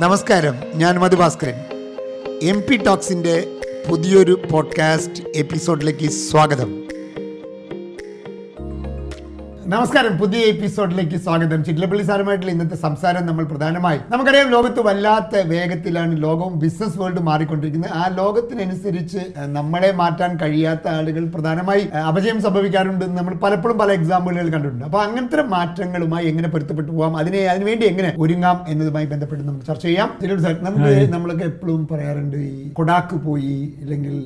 നമസ്കാരം ഞാൻ Madhu Bhaskaran. M P ടോക്സിന്റെ പുതിയൊരു പോഡ്കാസ്റ്റ് എപ്പിസോഡിലേക്ക് സ്വാഗതം. നമസ്കാരം. പുതിയ എപ്പിസോഡിലേക്ക് സ്വാഗതം. ചിറ്റിലപ്പള്ളി സാറുമായിട്ടുള്ള ഇന്നത്തെ സംസാരം നമ്മൾ പ്രധാനമായി നമുക്കറിയാം ലോകത്ത് വല്ലാത്ത വേഗത്തിലാണ് ലോകവും ബിസിനസ് വേൾഡ് മാറിക്കൊണ്ടിരിക്കുന്നത്. ആ ലോകത്തിനനുസരിച്ച് നമ്മളെ മാറ്റാൻ കഴിയാത്ത ആളുകൾ പ്രധാനമായി അപജയം സംഭവിക്കാറുണ്ട് നമ്മൾ പലപ്പോഴും പല എക്സാമ്പിളുകൾ കണ്ടിട്ടുണ്ട്. അപ്പോൾ അങ്ങനത്തെ മാറ്റങ്ങളുമായി എങ്ങനെ പൊരുത്തപ്പെട്ടു പോകാം അതിനെ അതിനുവേണ്ടി എങ്ങനെ ഒരുങ്ങാം എന്നതുമായി ബന്ധപ്പെട്ട് നമുക്ക് ചർച്ച ചെയ്യാം. സാർ നമുക്ക് നമ്മളൊക്കെ എപ്പോഴും പറയാറുണ്ട് ഈ കൊടാക്ക് പോയി അല്ലെങ്കിൽ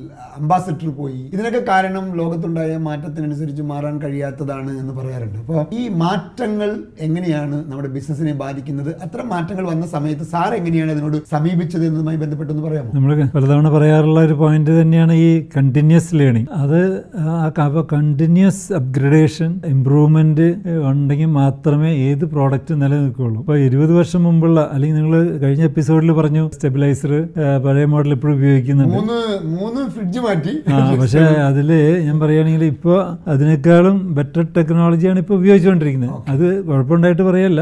അംബാസഡർ പോയി. ഇതിനൊക്കെ കാരണം ലോകത്തുണ്ടായ മാറ്റത്തിനനുസരിച്ച് മാറാൻ കഴിയാത്തതാണ് എന്ന് പറയാറുണ്ട്. അപ്പോൾ ഈ മാറ്റങ്ങൾ എങ്ങനെയാണ് നമ്മുടെ ബിസിനസ്സിനെ ബാധിക്കുന്നത്? അത്തരം മാറ്റങ്ങൾ വന്ന സമയത്ത് സാർ എങ്ങനെയാണ് അതിനോട് സമീപിച്ചത് എന്നതുമായി ബന്ധപ്പെട്ടെന്ന് പറയാമോ? നമ്മൾ പലതവണ പറയാറുള്ള ഒരു പോയിന്റ് തന്നെയാണ് ഈ കണ്ടിന്യൂസ് ലേണിംഗ് അത് ആ കണ്ടിന്യൂസ് അപ്ഗ്രഡേഷൻ ഇമ്പ്രൂവ്മെന്റ് ഉണ്ടെങ്കിൽ മാത്രമേ ഏത് പ്രോഡക്റ്റ് നിലനിൽക്കുകയുള്ളൂ. ഇപ്പോൾ ഇരുപത് വർഷം മുമ്പുള്ള അല്ലെങ്കിൽ നിങ്ങൾ കഴിഞ്ഞ എപ്പിസോഡിൽ പറഞ്ഞു സ്റ്റെബിലൈസർ പഴയ മോഡൽ ഇപ്പോഴും ഉപയോഗിക്കുന്നുണ്ട്. മൂന്ന് മൂന്ന് ഫ്രിഡ്ജ് മാറ്റി. ആ പക്ഷേ അതിൽ ഞാൻ പറയുകയാണെങ്കിൽ ഇപ്പോൾ അതിനേക്കാളും ബെറ്റർ ടെക്നോളജിയാണ് ഇപ്പോൾ ഉപയോഗിച്ചുകൊണ്ടിരിക്കുന്നത് അത് കുഴപ്പമുണ്ടായിട്ട് പറയല്ല.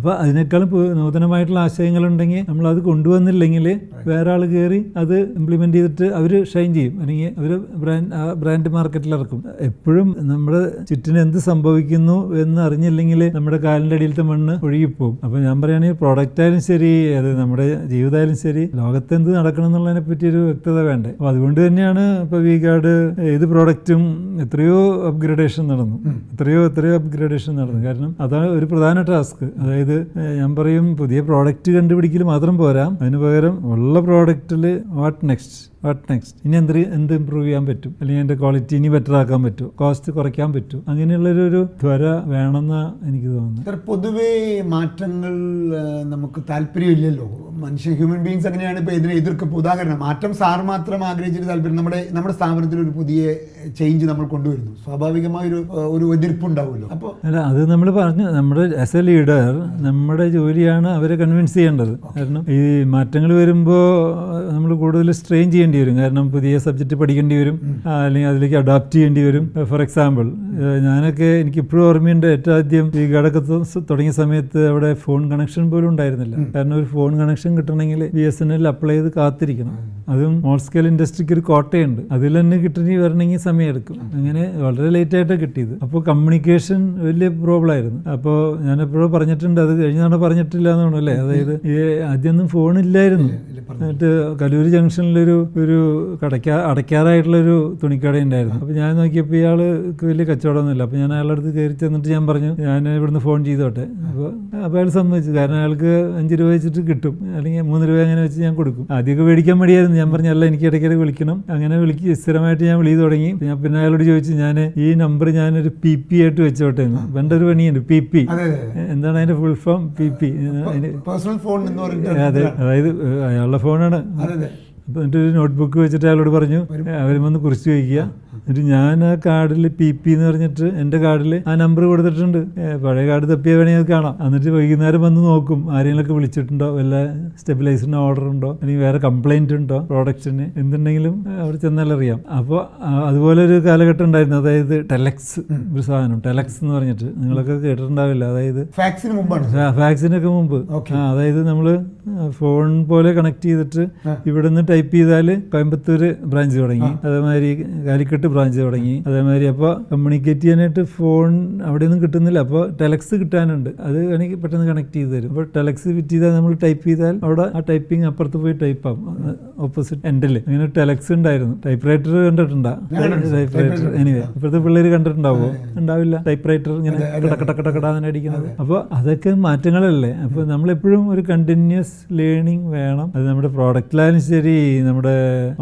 അപ്പോൾ അതിനേക്കാളും നൂതനമായിട്ടുള്ള ആശയങ്ങളുണ്ടെങ്കിൽ നമ്മൾ അത് കൊണ്ടുവന്നില്ലെങ്കിൽ വേറെ ആൾ കയറി അത് ഇംപ്ലിമെന്റ് ചെയ്തിട്ട് അവർ ഷൈൻ ചെയ്യും. അല്ലെങ്കിൽ അവർ ബ്രാൻഡ് ബ്രാൻഡ് മാർക്കറ്റിൽ ഇറക്കും. എപ്പോഴും നമ്മുടെ ചുറ്റിന് എന്ത് സംഭവിക്കുന്നു എന്ന് അറിഞ്ഞില്ലെങ്കിൽ നമ്മുടെ കാലിന്റെ അടിയിലത്തെ മണ്ണ് ഒഴുകിപ്പോവും. അപ്പോൾ ഞാൻ പറയുകയാണെങ്കിൽ പ്രോഡക്റ്റ് ആയാലും ശരി അത് നമ്മുടെ ജീവിതമായാലും ശരി ലോകത്ത് എന്ത് നടക്കണം എന്നുള്ളതിനെ പറ്റി ഒരു വ്യക്തത വേണ്ടേ? അപ്പോൾ അതുകൊണ്ട് തന്നെയാണ് ഇപ്പോൾ വി ഗാർഡ് ഏത് പ്രോഡക്റ്റും എത്രയോ അപ്ഗ്രഡേഷൻ നടന്നു. എത്രയോ എത്രയോ അപ്ഗ്രഡേഷൻ നടന്നു. കാരണം അതാണ് ഒരു പ്രധാന ടാസ്ക് അതായത് ഏഹ്, ഞാൻ പറയും പുതിയ പ്രോഡക്റ്റ് കണ്ടുപിടിക്കൽ മാത്രം പോരാ. അതിന് പകരം ഉള്ള പ്രോഡക്റ്റിൽ വാട്ട് നെക്സ്റ്റ് വാട്ട് നെക്സ്റ്റ് ഇനി എന്ത് എന്ത് ഇമ്പ്രൂവ് ചെയ്യാൻ പറ്റും? അല്ലെങ്കിൽ എന്റെ ക്വാളിറ്റി ഇനി ബെറ്റർ ആക്കാൻ പറ്റും? കോസ്റ്റ് കുറയ്ക്കാൻ പറ്റും? അങ്ങനെയുള്ളൊരു ത്വര വേണമെന്നാണ് എനിക്ക് തോന്നുന്നത്. പൊതുവേ മാറ്റങ്ങൾ നമുക്ക് താല്പര്യമില്ലല്ലോ. മനുഷ്യ ഹ്യൂമൻ ബീങ്സ് അങ്ങനെയാണ് ഇപ്പോൾ ഇതിനെ എതിർക്കും ഉദാഹരണം മാറ്റം സാർ മാത്രം ആഗ്രഹിച്ചിട്ട് താല്പര്യം നമ്മുടെ നമ്മുടെ സ്ഥാപനത്തിൽ ഒരു പുതിയ ചേഞ്ച് നമ്മൾ കൊണ്ടുവരുന്നു. സ്വാഭാവികമായ ഒരു ഒരു എതിർപ്പുണ്ടാവുമല്ലോ. അപ്പോൾ അല്ല അത് നമ്മൾ പറഞ്ഞു നമ്മുടെ ആസ് എ ലീഡർ നമ്മുടെ ജോലിയാണ് അവരെ കൺവിൻസ് ചെയ്യേണ്ടത്. കാരണം ഈ മാറ്റങ്ങൾ വരുമ്പോൾ നമ്മൾ കൂടുതൽ സ്ട്രെയിൻ ചെയ്യേണ്ടി വരും. കാരണം പുതിയ സബ്ജക്റ്റ് പഠിക്കേണ്ടി വരും അല്ലെങ്കിൽ അതിലേക്ക് അഡാപ്റ്റ് ചെയ്യേണ്ടി വരും. ഫോർ എക്സാമ്പിൾ ഞാനൊക്കെ എനിക്ക് ഇപ്പോഴും ഓർമ്മയുണ്ട് ഏറ്റവും ആദ്യം ഈ ഘടകത്വം തുടങ്ങിയ സമയത്ത് അവിടെ ഫോൺ കണക്ഷൻ പോലും ഉണ്ടായിരുന്നില്ല. കാരണം ഒരു ഫോൺ കണക്ഷൻ കിട്ടണമെങ്കിൽ B S N L apply ചെയ്ത് കാത്തിരിക്കണം. അതും സ്മോൾ സ്കെയിൽ ഇൻഡസ്ട്രിക്ക് ഒരു കോട്ടയുണ്ട്. അതിൽ തന്നെ കിട്ടണി വരണമെങ്കിൽ സമയമെടുക്കും അങ്ങനെ വളരെ ലേറ്റ് ആയിട്ടാണ് കിട്ടിയത്. അപ്പോൾ കമ്മ്യൂണിക്കേഷൻ വലിയ പ്രോബ്ലം ആയിരുന്നു. അപ്പോൾ ഞാൻ എപ്പോഴും പറഞ്ഞിട്ടുണ്ട്. അത് കഴിഞ്ഞ തവണ പറഞ്ഞിട്ടില്ല എന്ന് തോന്നുന്നു അല്ലേ? അതായത് ഈ ആദ്യമൊന്നും ഫോൺ ഇല്ലായിരുന്നു. എന്നിട്ട് കലൂർ ജംഗ്ഷനിലൊരു ഒരു കടയ്ക്കാ അടയ്ക്കാറായിട്ടുള്ളൊരു തുണിക്കട ഉണ്ടായിരുന്നു. അപ്പോൾ ഞാൻ നോക്കിയപ്പോൾ ഇയാൾക്ക് വലിയ കച്ചവടമൊന്നുമില്ല. അപ്പോൾ ഞാൻ അയാളുടെ അടുത്ത് കയറി ചെന്നിട്ട് ഞാൻ പറഞ്ഞു ഞാൻ ഇവിടുന്ന് ഫോൺ ചെയ്തോട്ടെ. അപ്പോൾ അപ്പോൾ അയാൾ സമ്മതിച്ചു. കാരണം അയാൾക്ക് അഞ്ച് രൂപ വെച്ചിട്ട് കിട്ടും. അല്ലെങ്കിൽ മൂന്ന് രൂപ അങ്ങനെ വെച്ച് ഞാൻ കൊടുക്കും. ആദ്യമൊക്കെ മേടിക്കാൻ മടിയായിരുന്നു. ഞാൻ പറഞ്ഞു അല്ല എനിക്ക് ഇടയ്ക്കിടയ്ക്ക് വിളിക്കണം. അങ്ങനെ വിളിക്ക് സ്ഥിരമായിട്ട് ഞാൻ വിളി തുടങ്ങി. ഞാൻ പിന്നെ അയാളോട് ചോദിച്ചു ഞാൻ ഈ നമ്പർ ഞാനൊരു പി പി ആയിട്ട് വെച്ചോട്ടെ എന്ന്. വേണ്ട ഒരു പണിയുണ്ട്. പി പി എന്താണ് അതിന്റെ full form P P personal phone അതെ അതായത് അയാളുടെ ഫോണാണ് എന്നിട്ട് ഒരു നോട്ട്ബുക്ക് വെച്ചിട്ട് അയാളോട് പറഞ്ഞു അവരും വന്ന് കുറിച്ച് വയ്ക്കുക എന്നിട്ട് ഞാൻ ആ കാർഡിൽ പി പി എന്ന് പറഞ്ഞിട്ട് എന്റെ കാർഡിൽ ആ നമ്പർ കൊടുത്തിട്ടുണ്ട്. പഴയ കാർഡ് തപ്പിയ വേണമെങ്കിൽ അത് കാണാം. എന്നിട്ട് വൈകുന്നേരം വന്ന് നോക്കും ആരെങ്കിലുമൊക്കെ വിളിച്ചിട്ടുണ്ടോ? വല്ല സ്റ്റെബിലൈസറിന് ഓർഡർ ഉണ്ടോ? അല്ലെങ്കിൽ വേറെ കംപ്ലൈന്റ് ഉണ്ടോ? പ്രോഡക്റ്റിന് എന്തുണ്ടെങ്കിലും അവിടെ ചെന്നാൽ അറിയാം. അപ്പോൾ അതുപോലെ ഒരു കാലഘട്ടം ഉണ്ടായിരുന്നു. അതായത് ടെലക്സ് ഒരു സാധനം ടെലക്സ് എന്ന് പറഞ്ഞിട്ട്. നിങ്ങളൊക്കെ കേട്ടിട്ടുണ്ടാവില്ല? അതായത് ഫാക്സിന് മുമ്പാണ്. ഫാ- ഫാക്സിനൊക്കെ മുമ്പ്. ആ, അതായത് നമ്മൾ ഫോൺ പോലെ കണക്ട് ചെയ്തിട്ട് ഇവിടുന്ന് ടൈപ്പ് ചെയ്താൽ കോയമ്പത്തൂർ ബ്രാഞ്ച് തുടങ്ങി. അതേമാതിരി കാലിക്കട്ട് ബ്രാഞ്ച് തുടങ്ങി. അതേമാതിരി അപ്പോൾ കമ്മ്യൂണിക്കേറ്റ് ചെയ്യാനായിട്ട് ഫോൺ അവിടെ ഒന്നും കിട്ടുന്നില്ല. അപ്പോൾ ടെലക്സ് കിട്ടാനുണ്ട്. അത് വേണമെങ്കിൽ പെട്ടെന്ന് കണക്ട് ചെയ്ത് തരും. അപ്പോൾ ടെലക്സ് ഫിറ്റ് ചെയ്താൽ നമ്മൾ ടൈപ്പ് ചെയ്താൽ അവിടെ ആ ടൈപ്പിംഗ് അപ്പുറത്ത് പോയി ടൈപ്പ് ആവും. ഓപ്പോസിറ്റ് എൻഡിൽ അങ്ങനെ ടെലക്സ് ഉണ്ടായിരുന്നു. ടൈപ്പ് റൈറ്റർ കണ്ടിട്ടുണ്ടോ? Typewriter. എനിവേ ഇപ്പോഴത്തെ പിള്ളേർ കണ്ടിട്ടുണ്ടാവോ ഉണ്ടാവില്ല ടൈപ്പ് റൈറ്റർ. ഇങ്ങനെ കടക്കടക്കടക്കടാന്നെ അടിക്കുന്നത് അപ്പോൾ അതൊക്കെ മാറ്റങ്ങളല്ലേ അപ്പോൾ നമ്മളെപ്പോഴും ഒരു കണ്ടിന്യൂസ് ലേണിംഗ് വേണം അത് നമ്മുടെ പ്രോഡക്റ്റിലായാലും ശരി നമ്മുടെ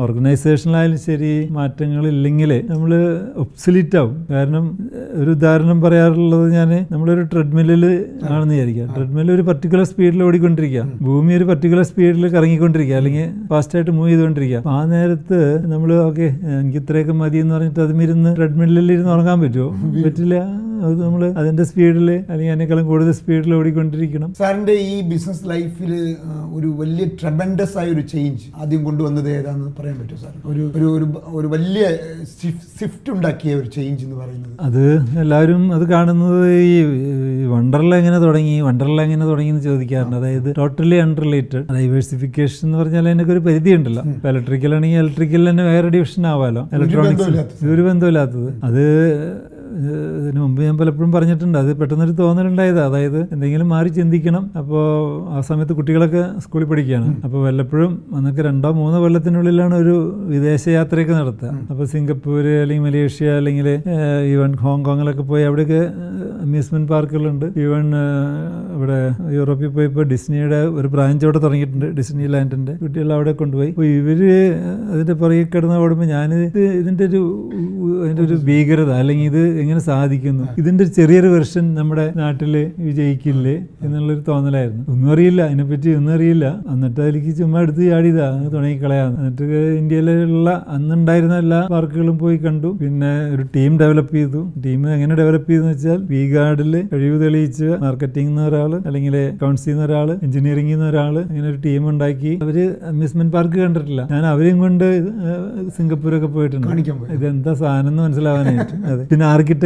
ഓർഗനൈസേഷനിലായാലും ശരി മാറ്റങ്ങളില്ലെങ്കിൽ നമ്മൾ ഒബ്സലീറ്റ് ആവും. കാരണം ഒരു ഉദാഹരണം പറയാറുള്ളത് ഞാൻ നമ്മളൊരു ട്രെഡ്മില്ലിൽ ആണെന്ന് വിചാരിക്കുക. ട്രെഡ്മില്ലിൽ ഒരു പർട്ടിക്കുലർ സ്പീഡിൽ ഓടിക്കൊണ്ടിരിക്കുക. ഭൂമി ഒരു പർട്ടിക്കുലർ സ്പീഡിൽ കറങ്ങിക്കൊണ്ടിരിക്കുക. അല്ലെങ്കിൽ ഫാസ്റ്റായിട്ട് മൂവ് ചെയ്തുകൊണ്ടിരിക്കുക. ആ നേരത്ത് നമ്മൾ ഓക്കെ എനിക്ക് ഇത്രയൊക്കെ മതി എന്ന് പറഞ്ഞിട്ട് അതുമിരുന്ന് ട്രെഡ്മില്ലിൽ ഇരുന്ന് ഉറങ്ങാൻ പറ്റുമോ? പറ്റില്ല. അത് നമ്മൾ അതിന്റെ സ്പീഡിൽ അല്ലെങ്കിൽ അതിനേക്കാളും കൂടുതൽ സ്പീഡിൽ ഓടിക്കൊണ്ടിരിക്കണം. സാറിന്റെ ഈ ബിസിനസ് ലൈഫിൽ ഒരു വലിയ ട്രബൻഡസ് ആയ ഒരു ചേഞ്ച് ആദ്യം കൊണ്ടുവന്നത് ഏതാണെന്ന് പറയാൻ പറ്റുമോ സാർ? ഒരു ഒരു ഒരു വലിയ സ്വിഫ്റ്റ് ഉണ്ടാക്കിയ ഒരു ചേഞ്ച് എന്ന് പറയുന്നത്. അത് എല്ലാവരും അത് കാണുന്നത് ഈ വണ്ടർല എങ്ങനെ തുടങ്ങി വണ്ടർല എങ്ങനെ തുടങ്ങി എന്ന് ചോദിക്കാറുണ്ട്. അതായത് ടോട്ടലി അൺറിലേറ്റഡ് ഡൈവേഴ്സിഫിക്കേഷൻ എന്ന് പറഞ്ഞാൽ അതിനൊക്കെ ഒരു പരിധി ഉണ്ടല്ലോ ഇലക്ട്രിക്കൽ ആണെങ്കിൽ ഇലക്ട്രിക്കൽ തന്നെ വേറെ ഡിവിഷൻ ആവാലോ. ഇലക്ട്രോണിക്സ്. ഒരു ബന്ധമില്ലാത്തത് അത് ഇതിനു മുമ്പ് ഞാൻ പലപ്പോഴും പറഞ്ഞിട്ടുണ്ട്. അത് പെട്ടെന്നൊരു തോന്നലുണ്ടായത്. അതായത് എന്തെങ്കിലും മാറി ചിന്തിക്കണം. അപ്പോൾ ആ സമയത്ത് കുട്ടികളൊക്കെ സ്കൂളിൽ പഠിക്കുകയാണ്. അപ്പോൾ വല്ലപ്പോഴും അന്നൊക്കെ രണ്ടോ മൂന്നോ കൊല്ലത്തിനുള്ളിലാണ് ഒരു വിദേശ യാത്രയൊക്കെ നടത്തുക. അപ്പോൾ സിംഗപ്പൂർ അല്ലെങ്കിൽ മലേഷ്യ അല്ലെങ്കിൽ ഈവൻ ഹോങ്കോങ്ങിലൊക്കെ പോയി അവിടെയൊക്കെ അമ്യൂസ്മെന്റ് പാർക്കുകളുണ്ട്. ഈവൻ ഇവിടെ യൂറോപ്പിൽ പോയി ഇപ്പോൾ ഡിസ്നിയുടെ ഒരു ബ്രാഞ്ച് അവിടെ തുടങ്ങിയിട്ടുണ്ട്. ഡിസ്നി ലാൻഡിന്റെ കുട്ടികൾ അവിടെ കൊണ്ടുപോയി. അപ്പോൾ ഇവർ അതിന്റെ പുറകെ കിടന്ന് ഓടുമ്പോൾ ഞാൻ ഇതിന്റെ ഇതിന്റെ ഒരു അതിന്റെ ഒരു ഭീകരത അല്ലെങ്കിൽ ഇത് എങ്ങനെ സാധിക്കുന്നു? ഇതിന്റെ ഒരു ചെറിയൊരു വെർഷൻ നമ്മുടെ നാട്ടിൽ വിജയിക്കില്ലേ എന്നുള്ളൊരു തോന്നലായിരുന്നു. ഒന്നും അറിയില്ല. അതിനെപ്പറ്റി ഒന്നും അറിയില്ല. എന്നിട്ട് അതിലേക്ക് ചുമ്മാ എടുത്ത് ചാടിയതാ. അങ്ങ് തുടങ്ങിക്കളയാന്ന് എന്നിട്ട് ഇന്ത്യയിലുള്ള അന്നുണ്ടായിരുന്ന എല്ലാ പാർക്കുകളും പോയി കണ്ടു. പിന്നെ ഒരു ടീം ഡെവലപ്പ് ചെയ്തു. ടീം എങ്ങനെ ഡെവലപ്പ് ചെയ്തെന്ന് വെച്ചാൽ വി ഗാർഡിൽ കഴിവ് തെളിയിച്ച മാർക്കറ്റിംഗ് എന്ന ഒരാൾ അല്ലെങ്കിൽ അക്കൗണ്ട്സ് ചെയ്യുന്ന ഒരാൾ എഞ്ചിനീയറിംഗ് നിന്ന് ഒരാൾ അങ്ങനെ ഒരു ടീം ഉണ്ടാക്കി. അവർ അമ്യൂസ്മെന്റ് പാർക്ക് കണ്ടിട്ടില്ല. ഞാൻ അവരെയും കൊണ്ട് സിംഗപ്പൂരൊക്കെ പോയിട്ടുണ്ട്. ഇതെന്താ സാധനം എന്ന് മനസ്സിലാവാനായിട്ട്. അതെ. പിന്നെ ആർക്കിടെക്ട്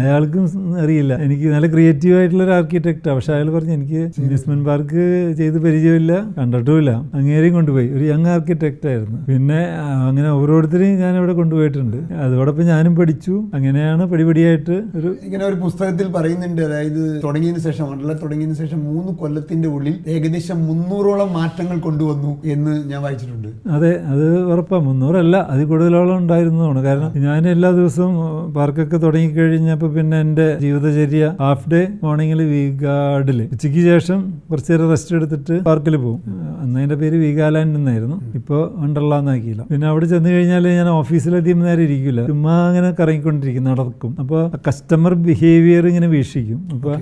അയാൾക്കും സ് അറിയില്ല. എനിക്ക് നല്ല ക്രിയേറ്റീവ് ആയിട്ടുള്ള ഒരു ആർക്കിടെക്റ്റാണ് പക്ഷെ അയാൾ പറഞ്ഞു എനിക്ക് ഇൻവെസ്റ്റ്മെന്റ് പാർക്ക് ചെയ്ത് പരിചയമില്ല കണ്ടിട്ടുമില്ല. അങ്ങേരെയും കൊണ്ടുപോയി. ഒരു യങ് ആർക്കിടെക്റ്റ് ആയിരുന്നു. പിന്നെ അങ്ങനെ ഓരോരുത്തരെയും ഞാൻ ഇവിടെ കൊണ്ടുപോയിട്ടുണ്ട്. അതോടൊപ്പം ഞാനും പഠിച്ചു. അങ്ങനെയാണ് പടിപടിയായിട്ട് ഒരു ഇങ്ങനെ ഒരു പുസ്തകത്തിൽ പറയുന്നുണ്ട്. അതായത് തുടങ്ങിയതിന് ശേഷം മണ്ഡലം തുടങ്ങിയതിന് ശേഷം മൂന്ന് കൊല്ലത്തിന്റെ ഉള്ളിൽ ഏകദേശം മുന്നൂറോളം മാറ്റങ്ങൾ കൊണ്ടുവന്നു എന്ന് ഞാൻ വായിച്ചിട്ടുണ്ട്. അതെ അത് ഉറപ്പാണ് മുന്നൂറല്ല അതിൽ കൂടുതലോളം ഉണ്ടായിരുന്നതാണ്. കാരണം ഞാൻ എല്ലാ ദിവസവും പാർക്കൊക്കെ തുടങ്ങിക്കഴിഞ്ഞപ്പോൾ പിന്നെ എന്റെ ജീവിതചര്യ ഹാഫ് ഡേ മോർണിംഗിൽ വീഗാഡിൽ ഉച്ചയ്ക്ക് ശേഷം കുറച്ച് നേരം റെസ്റ്റ് എടുത്തിട്ട് പാർക്കിൽ പോകും. അന്ന് അതിന്റെ പേര് വീഗാലാൻഡ് എന്നായിരുന്നു. ഇപ്പോൾ വണ്ടർല എന്നാക്കിയില്ല പിന്നെ അവിടെ ചെന്ന് കഴിഞ്ഞാൽ ഞാൻ ഓഫീസിലധികം നേരം ഇരിക്കില്ല ചുമ്മാ അങ്ങനെ കറങ്ങിക്കൊണ്ടിരിക്കും നടക്കും. അപ്പോൾ കസ്റ്റമർ ബിഹേവിയർ ഇങ്ങനെ വീക്ഷിക്കും. അപ്പോൾ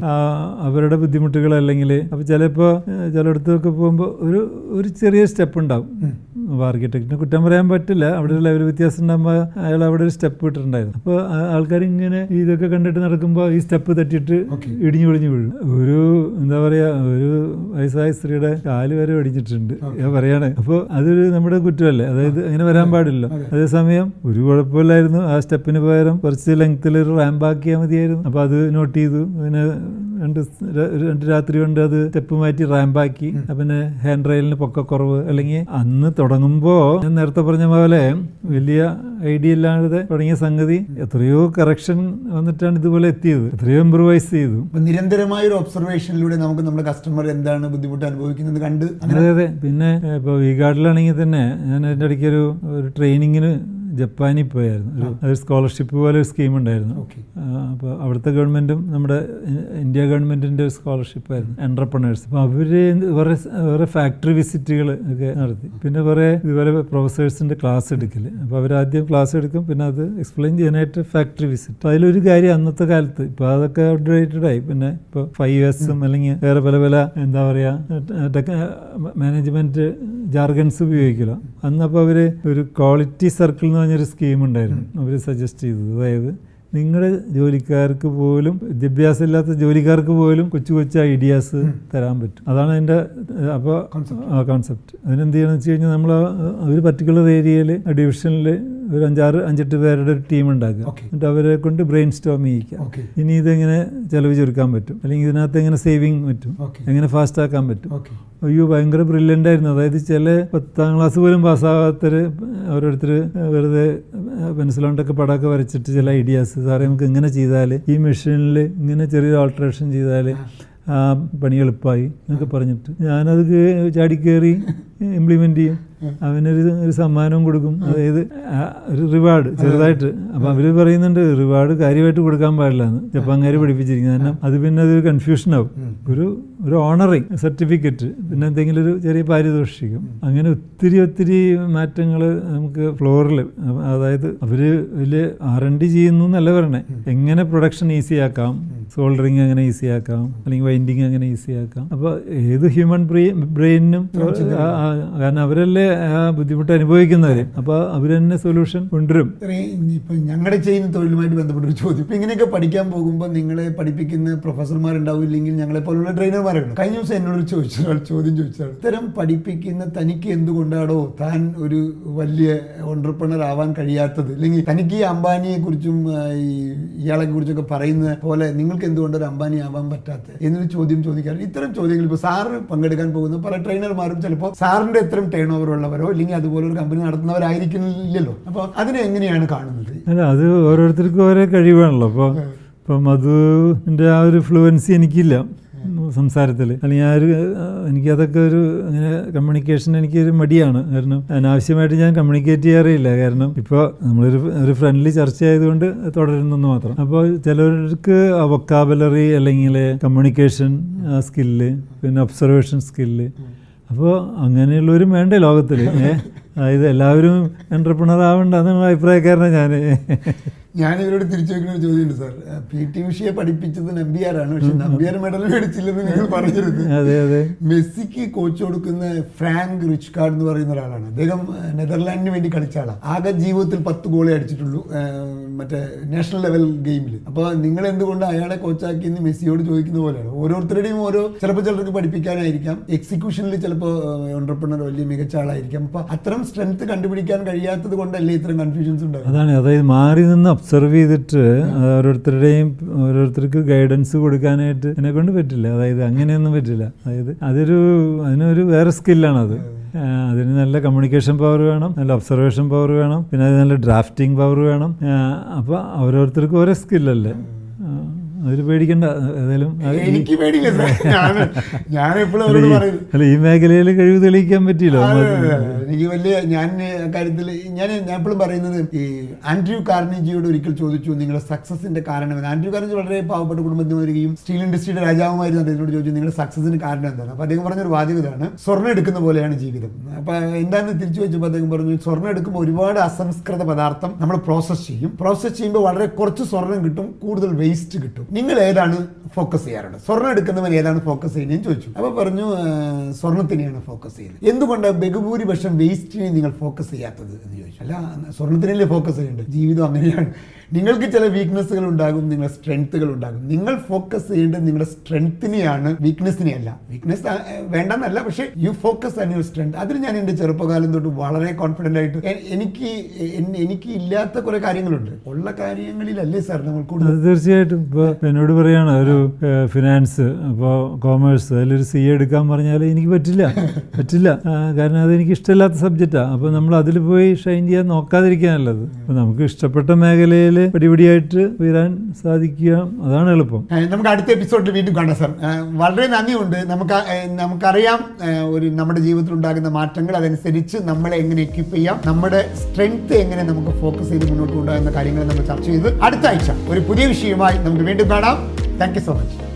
അവരുടെ ബുദ്ധിമുട്ടുകൾ അല്ലെങ്കിൽ അപ്പോൾ ചിലപ്പോൾ ചിലയിടത്തൊക്കെ പോകുമ്പോൾ ഒരു ഒരു ചെറിയ സ്റ്റെപ്പ് ഉണ്ടാവും. ആർക്കിടെക്റ്റിനെ കുറ്റം പറയാൻ പറ്റില്ല. അവിടെ ഒരു ലെവൽ വ്യത്യാസം ഉണ്ടാകുമ്പോൾ അയാൾ അവിടെ ഒരു സ്റ്റെപ്പ് ഇട്ടിട്ടുണ്ടായിരുന്നു അപ്പോൾ ആൾക്കാർ ഇങ്ങനെ ഇതൊക്കെ കണ്ടിട്ട് നടക്കുമ്പോൾ ഈ സ്റ്റെപ്പ് തട്ടിയിട്ട്. ഇടിഞ്ഞു പൊളിഞ്ഞു വീഴും. ഒരു എന്താ പറയുക ഒരു വയസ്സായ സ്ത്രീയുടെ കാൽ വരെ ഒടിഞ്ഞിട്ടുണ്ട് ഞാൻ പറയാണ്. അപ്പോൾ അതൊരു നമ്മുടെ കുറ്റമല്ലേ? അതായത് അങ്ങനെ വരാൻ പാടില്ല അതേസമയം ഒരു കുഴപ്പമില്ലായിരുന്നു. ആ സ്റ്റെപ്പിന് പകരം കുറച്ച് ലെങ്ത്തിൽ ഒരു റാമ്പാക്കിയാൽ മതിയായിരുന്നു. അപ്പോൾ അത് നോട്ട് ചെയ്തു. പിന്നെ രണ്ട് രണ്ട് രാത്രി കൊണ്ട് അത് സ്റ്റെപ്പ് മാറ്റി റാമ്പാക്കി. പിന്നെ ഹാൻഡ് റെയിലിന് പൊക്കക്കുറവ്. അല്ലെങ്കിൽ അന്ന് തുടങ്ങുമ്പോൾ ഞാൻ നേരത്തെ പറഞ്ഞ പോലെ വലിയ ഐഡിയ ഇല്ലാതെ തുടങ്ങിയ സംഗതി എത്രയോ കറക്ഷൻ വന്നിട്ടാണ് ഇതുപോലെ എത്തിയത്. എത്രയോ ഇമ്പ്രൂവൈസ് ചെയ്തു. നിരന്തരമായ ഒരു ഒബ്സർവേഷനിലൂടെ നമുക്ക് നമ്മുടെ കസ്റ്റമർ എന്താണ് ബുദ്ധിമുട്ട് അനുഭവിക്കുന്നത് കണ്ട് അതെ അതെ. പിന്നെ ഇപ്പോൾ വി ഗാർഡിലാണെങ്കിൽ തന്നെ ഞാൻ അതിന്റെ ഇടയ്ക്ക് ഒരു ഒരു ട്രെയിനിങ്ങിന് ജപ്പാനിൽ പോയായിരുന്നു. ഒരു സ്കോളർഷിപ്പ് പോലെ ഒരു സ്കീം ഉണ്ടായിരുന്നു. അപ്പോൾ അവിടുത്തെ ഗവൺമെന്റും നമ്മുടെ ഇന്ത്യ ഗവൺമെന്റിന്റെ ഒരു സ്കോളർഷിപ്പായിരുന്നു എന്റർപ്രണേഴ്സ് അപ്പോൾ അവർ വേറെ വേറെ ഫാക്ടറി വിസിറ്റുകൾ ഒക്കെ നടത്തി. പിന്നെ കുറേ ഇതുപോലെ പ്രൊഫസേഴ്സിന്റെ ക്ലാസ് എടുക്കൽ അപ്പോൾ അവരാദ്യം ക്ലാസ് എടുക്കും. പിന്നെ അത് എക്സ്പ്ലെയിൻ ചെയ്യാനായിട്ട് ഫാക്ടറി വിസിറ്റ് അപ്പോൾ അതിലൊരു കാര്യം അന്നത്തെ കാലത്ത്. ഇപ്പോൾ അതൊക്കെ അപ്ഡേറ്റഡ് ആയി. പിന്നെ ഇപ്പോൾ ഫൈവ് എസും അല്ലെങ്കിൽ വേറെ പല പല എന്താ പറയുക മാനേജ്മെന്റ് ജാർഗൻസ് ഉപയോഗിക്കില്ല. അന്നപ്പോൾ അവർ ഒരു ക്വാളിറ്റി സർക്കിൾ എന്ന് പറഞ്ഞൊരു സ്കീം ഉണ്ടായിരുന്നു. അവർ സജസ്റ്റ് ചെയ്തത്. അതായത് നിങ്ങളുടെ ജോലിക്കാർക്ക് പോലും വിദ്യാഭ്യാസം ഇല്ലാത്ത ജോലിക്കാർക്ക് പോലും കൊച്ചു കൊച്ചു ഐഡിയാസ് തരാൻ പറ്റും. അതാണ് അതിന്റെ അപ്പോൾ കോൺസെപ്റ്റ് അതിനെന്ത് ചെയ്യണമെന്ന് വെച്ച് കഴിഞ്ഞാൽ നമ്മൾ ഒരു പർട്ടിക്കുലർ ഏരിയയിൽ ഡിവിഷനിൽ ഒരു അഞ്ചാറ് അഞ്ചെട്ട് പേരുടെ ഒരു ടീം ഉണ്ടാക്കുക. എന്നിട്ട് അവരെ കൊണ്ട് ബ്രെയിൻ സ്റ്റോം ചെയ്യിക്കുക ഇനി ഇതെങ്ങനെ ചെലവ് ചുരുക്കാൻ പറ്റും. അല്ലെങ്കിൽ ഇതിനകത്ത് എങ്ങനെ സേവിങ് പറ്റും. എങ്ങനെ ഫാസ്റ്റ് ആക്കാൻ പറ്റും. അയ്യോ ഭയങ്കര ബ്രില്യന്റ് ആയിരുന്നു. അതായത് ചില പത്താം ക്ലാസ് പോലും പാസ്സാകാത്തവർ ഓരോരുത്തർ വെറുതെ പെൻസിലോണ്ടൊക്കെ പടമൊക്കെ വരച്ചിട്ട് ചില ഐഡിയാസ് സാറേ നമുക്ക് ഇങ്ങനെ ചെയ്താൽ ഈ മെഷീനിൽ ഇങ്ങനെ ചെറിയൊരു ഓൾട്രേഷൻ ചെയ്താൽ ആ. പണി എളുപ്പമായി എന്നൊക്കെ പറഞ്ഞിട്ട് ഞാനത് ചാടിക്കേറി ഇംപ്ലിമെന്റ് ചെയ്യും. അവനൊരു ഒരു സമ്മാനവും കൊടുക്കും. അതായത് ഒരു റിവാർഡ് ചെറുതായിട്ട്. അപ്പം അവർ പറയുന്നുണ്ട് റിവാർഡ് കാര്യമായിട്ട് കൊടുക്കാൻ പാടില്ല എന്ന്. ജപ്പാൻകാർ പഠിപ്പിച്ചിരിക്കുന്നത് കാരണം അത് പിന്നെ അതൊരു കൺഫ്യൂഷൻ ആവും. ഒരു ഒരു ഓണറിങ് സർട്ടിഫിക്കറ്റ് പിന്നെ എന്തെങ്കിലും ഒരു ചെറിയ പാരിതോഷികം. അങ്ങനെ ഒത്തിരി ഒത്തിരി മാറ്റങ്ങൾ നമുക്ക് ഫ്ലോറിൽ അതായത് അവർ വലിയ ആർ എൻ ഡി ചെയ്യുന്നു എന്നല്ല പറയണേ. എങ്ങനെ പ്രൊഡക്ഷൻ ഈസിയാക്കാം സോൾഡറിങ് അങ്ങനെ ഈസി ആക്കാം. അല്ലെങ്കിൽ വൈൻഡിങ് അങ്ങനെ ഈസിയാക്കാം അപ്പോൾ ഏത് ഹ്യൂമൻ ബ്രെയിനും കാരണം അവരല്ലേ ബുദ്ധിമുട്ട് അനുഭവിക്കുന്നവർ അപ്പോൾ അവർ തന്നെ സൊല്യൂഷൻ കൊണ്ടുവരും. ഇപ്പൊ ഞങ്ങളുടെ ചെയ്യുന്ന തൊഴിലുമായിട്ട് ബന്ധപ്പെട്ട ഒരു ചോദ്യം. ഇപ്പൊ ഇങ്ങനെയൊക്കെ പഠിക്കാൻ പോകുമ്പോൾ നിങ്ങളെ പഠിപ്പിക്കുന്ന പ്രൊഫസർമാർ ഇല്ലെങ്കിൽ ഞങ്ങളെ പോലുള്ള ട്രെയിനർമാരുണ്ട്. കഴിഞ്ഞ ദിവസം എന്നോട് ചോദിച്ച ഒരാൾ ചോദ്യം ചോദിച്ചാണ്. ഇത്തരം പഠിപ്പിക്കുന്ന തനിക്ക് എന്തുകൊണ്ടാണോ താൻ ഒരു വലിയ ഓണ്ടർപ്രണർ ആവാൻ കഴിയാത്തത്? അല്ലെങ്കിൽ തനിക്ക് ഈ അംബാനിയെ കുറിച്ചും ഈ ഇയാളെ കുറിച്ചൊക്കെ പറയുന്ന പോലെ നിങ്ങൾക്ക് എന്തുകൊണ്ട് ഒരു അംബാനി ആവാൻ പറ്റാത്ത? എന്നൊരു ചോദ്യം ചോദിക്കാറ്. ഇത്തരം ചോദ്യങ്ങൾ ഇപ്പോൾ സാറ് പങ്കെടുക്കാൻ പോകുന്ന പല ട്രെയിനർമാരും ചിലപ്പോൾ സാറിന്റെ എത്ര ടേൺ ഓവർ ഉള്ളവരോ അല്ലെങ്കിൽ അതുപോലെ ഒരു കമ്പനി നടത്തുന്നവരായിരിക്കുന്നില്ലല്ലോ അപ്പോൾ അതിനെ എങ്ങനെയാണ് കാണുന്നത്? അല്ല അത് ഓരോരുത്തർക്കും ഓരോ കഴിവാണല്ലോ. അപ്പോൾ ഇപ്പം മധുവിന്റെ ആ ഒരു ഫ്ലുവൻസി എനിക്കില്ല. സംസാരത്തിൽ അല്ലെങ്കിൽ ആ ഒരു എനിക്കതൊക്കെ ഒരു അങ്ങനെ കമ്മ്യൂണിക്കേഷൻ എനിക്കൊരു മടിയാണ്. കാരണം അനാവശ്യമായിട്ട് ഞാൻ കമ്മ്യൂണിക്കേറ്റ് ചെയ്യാറില്ല കാരണം ഇപ്പോൾ നമ്മളൊരു ഒരു ഫ്രണ്ട്ലി ചർച്ച ആയതുകൊണ്ട് തുടരുന്നെന്ന് മാത്രം. അപ്പോൾ ചിലർക്ക് വൊക്കാബുലറി അല്ലെങ്കിൽ കമ്മ്യൂണിക്കേഷൻ സ്കില്ല് പിന്നെ ഒബ്സർവേഷൻ സ്കില്ല് അപ്പോൾ അങ്ങനെയുള്ളവരും വേണ്ടേ ലോകത്തിൽ അതായത് എല്ലാവരും എന്റർപ്രണർ ആവേണ്ട എന്നുള്ള അഭിപ്രായക്കാരനാണ് ഞാൻ ഞാൻ ഇവരോട് തിരിച്ചു വെക്കുന്ന ഒരു ചോദ്യമുണ്ട് സാർ പി ടി ഉഷയെ പഠിപ്പിച്ചത് നമ്പിയാരാണ് പക്ഷെ നമ്പിയാർ മെഡൽ മേടിച്ചില്ലെന്ന് നിങ്ങൾ പറഞ്ഞിരുന്നു. മെസ്സിക്ക് കോച്ച് കൊടുക്കുന്ന ഫ്രാങ്ക് റിച്ച് കാർഡ് എന്ന് പറയുന്ന ഒരാളാണ്. അദ്ദേഹം നെതർലാൻഡിന് വേണ്ടി കളിച്ച ആളാണ് ആകെ ജീവിതത്തിൽ പത്ത് ഗോളേ അടിച്ചിട്ടുള്ളൂ മറ്റേ നാഷണൽ ലെവൽ ഗെയിമിൽ അപ്പോൾ നിങ്ങൾ എന്തുകൊണ്ട് അയാളെ കോച്ചാക്കി എന്ന് മെസ്സിയോട് ചോദിക്കുന്ന പോലെയാണ്. ഓരോരുത്തരുടെയും ഓരോ ചിലപ്പോൾ ചിലർക്ക് പഠിപ്പിക്കാനായിരിക്കാം. എക്സിക്യൂഷനിൽ ചിലപ്പോൾ ഓണ്ടർപ്രണർ വലിയ മികച്ച ആളായിരിക്കാം. അപ്പോൾ അത്തരം സ്ട്രെങ്ത് കണ്ടുപിടിക്കാൻ കഴിയാത്തത് കൊണ്ടല്ലേ ഇത്തരം കൺഫ്യൂഷൻസ് ഉണ്ടാകും അതാണ് അതായത് മാറി നിന്ന് ഒബ്സർവ് ചെയ്തിട്ട് ഓരോരുത്തരുടെയും ഓരോരുത്തർക്ക് ഗൈഡൻസ് കൊടുക്കാനായിട്ട് എന്നെ കൊണ്ട് പറ്റില്ല. അതായത് അങ്ങനെയൊന്നും പറ്റില്ല. അതായത് അതൊരു അതിനൊരു വേറെ സ്കില്ലാണത് അതിന് നല്ല കമ്മ്യൂണിക്കേഷൻ പവർ വേണം നല്ല ഒബ്സർവേഷൻ പവർ വേണം പിന്നെ അത് നല്ല ഡ്രാഫ്റ്റിംഗ് പവർ വേണം. അപ്പോൾ ഓരോരുത്തർക്കും ഓരോ സ്കില്ലല്ലേ അതിൽ പേടിക്കണ്ട. ഏതായാലും എനിക്ക് പേടിയില്ല ഞാൻ ഞാൻ എപ്പോഴും അല്ല, അവരോട് ഈ- അല്ല ഈ മേഖലയിൽ കഴിവ് തെളിയിക്കാൻ പറ്റിയില്ലോ. എനിക്ക് വലിയ ഞാൻ കാര്യത്തിൽ ഞാൻ ഞാൻ എപ്പോഴും പറയുന്നത് ഈ ആൻഡ്രൂ കാർണിജിയോട് ഒരിക്കൽ ചോദിച്ചു നിങ്ങളുടെ സക്സസിന്റെ കാരണം? ആൻഡ്രൂ കാർണിജി വളരെ പാവപ്പെട്ട കുടുംബത്തിൽ വരികയും സ്റ്റീൽ ഇൻഡസ്ട്രിയുടെ രാജാവുമായിരുന്നു അദ്ദേഹത്തോട് ചോദിച്ചു നിങ്ങളുടെ സക്സസിന് കാരണം എന്താണ്? അപ്പൊ അദ്ദേഹം പറഞ്ഞൊരു വാചകതാണ് സ്വർണം എടുക്കുന്ന പോലെയാണ് ജീവിതം. അപ്പൊ എന്താണെന്ന് തിരിച്ചു വെച്ചപ്പോൾ അദ്ദേഹം പറഞ്ഞു സ്വർണം എടുക്കുമ്പോൾ ഒരുപാട് അസംസ്കൃത പദാർത്ഥം നമ്മൾ പ്രോസസ്സ് ചെയ്യും. പ്രോസസ്സ് ചെയ്യുമ്പോൾ വളരെ കുറച്ച് സ്വർണം കിട്ടും കൂടുതൽ വേസ്റ്റ് കിട്ടും. നിങ്ങൾ ഏതാണ് ഫോക്കസ് ചെയ്യാറുള്ളത് സ്വർണം എടുക്കുന്നവൻ ഏതാണ് ഫോക്കസ് ചെയ്യുന്നതെന്ന് ചോദിച്ചു. അപ്പോൾ പറഞ്ഞു സ്വർണത്തിനെയാണ് ഫോക്കസ് ചെയ്യുന്നത്. എന്തുകൊണ്ട് ബഹുഭൂരിപക്ഷം വേസ്റ്റിനെ നിങ്ങൾ ഫോക്കസ് ചെയ്യാത്തത് എന്ന് ചോദിച്ചു. അല്ല സ്വർണത്തിനല്ലേ ഫോക്കസ് ചെയ്യേണ്ടത് ജീവിതം അങ്ങനെയാണ്. നിങ്ങൾക്ക് ചില വീക്ക്നെസ്സുകൾ ഉണ്ടാകും നിങ്ങളുടെ സ്ട്രെങ്ത്തുകൾ ഉണ്ടാകും. നിങ്ങൾ ഫോക്കസ് ചെയ്യേണ്ടത് നിങ്ങളുടെ സ്ട്രെങ്ത്തിനെയാണ് വീക്ക്നെസ്സിനെയല്ല വീക്ക്നെസ് വേണ്ടെന്നല്ല പക്ഷേ you focus on your strength അതിൽ ഞാൻ എന്റെ ചെറുപ്പകാലം തൊട്ട് വളരെ കോൺഫിഡന്റ് ആയിട്ട് എനിക്ക് എനിക്ക് ഇല്ലാത്ത കുറേ കാര്യങ്ങളുണ്ട്. ഉള്ള കാര്യങ്ങളിലല്ലേ സാർ നമ്മൾ കൂടുതൽ തീർച്ചയായിട്ടും. ഇപ്പോൾ എന്നോട് പറയാണ് ഒരു ഫിനാൻസ് അപ്പോൾ കോമേഴ്സ് അതിലൊരു സി എടുക്കാൻ പറഞ്ഞാൽ എനിക്ക് പറ്റില്ല. പറ്റില്ല. കാരണം അത് എനിക്ക് ഇഷ്ടമില്ലാത്ത സബ്ജക്റ്റാണ് അപ്പോൾ നമ്മൾ അതിൽ പോയി ഷൈൻ ചെയ്യാൻ നോക്കാതിരിക്കാൻ നല്ലത് അപ്പോൾ നമുക്ക് ഇഷ്ടപ്പെട്ട മേഖലയിൽ പടിപടിയായിട്ട് ഉയരാൻ സാധിക്കുക അതാണ് എളുപ്പം. നമുക്ക് അടുത്ത എപ്പിസോഡിൽ വീണ്ടും കാണാം സാർ. വളരെ നന്ദിയുണ്ട്. നമുക്ക് നമുക്കറിയാം ഒരു നമ്മുടെ ജീവിതത്തിൽ ഉണ്ടാകുന്ന മാറ്റങ്ങൾ അതനുസരിച്ച് നമ്മളെ എങ്ങനെ എക്യൂപ്പ് ചെയ്യാം നമ്മുടെ സ്ട്രെങ്ത് എങ്ങനെ നമുക്ക് ഫോക്കസ് ചെയ്ത് മുന്നോട്ട് കൊണ്ടുപോകുന്ന കാര്യങ്ങൾ നമ്മൾ ചർച്ച ചെയ്ത് അടുത്ത ആഴ്ച ഒരു പുതിയ വിഷയവുമായി നമുക്ക് വീണ്ടും കാണാം. Thank you so much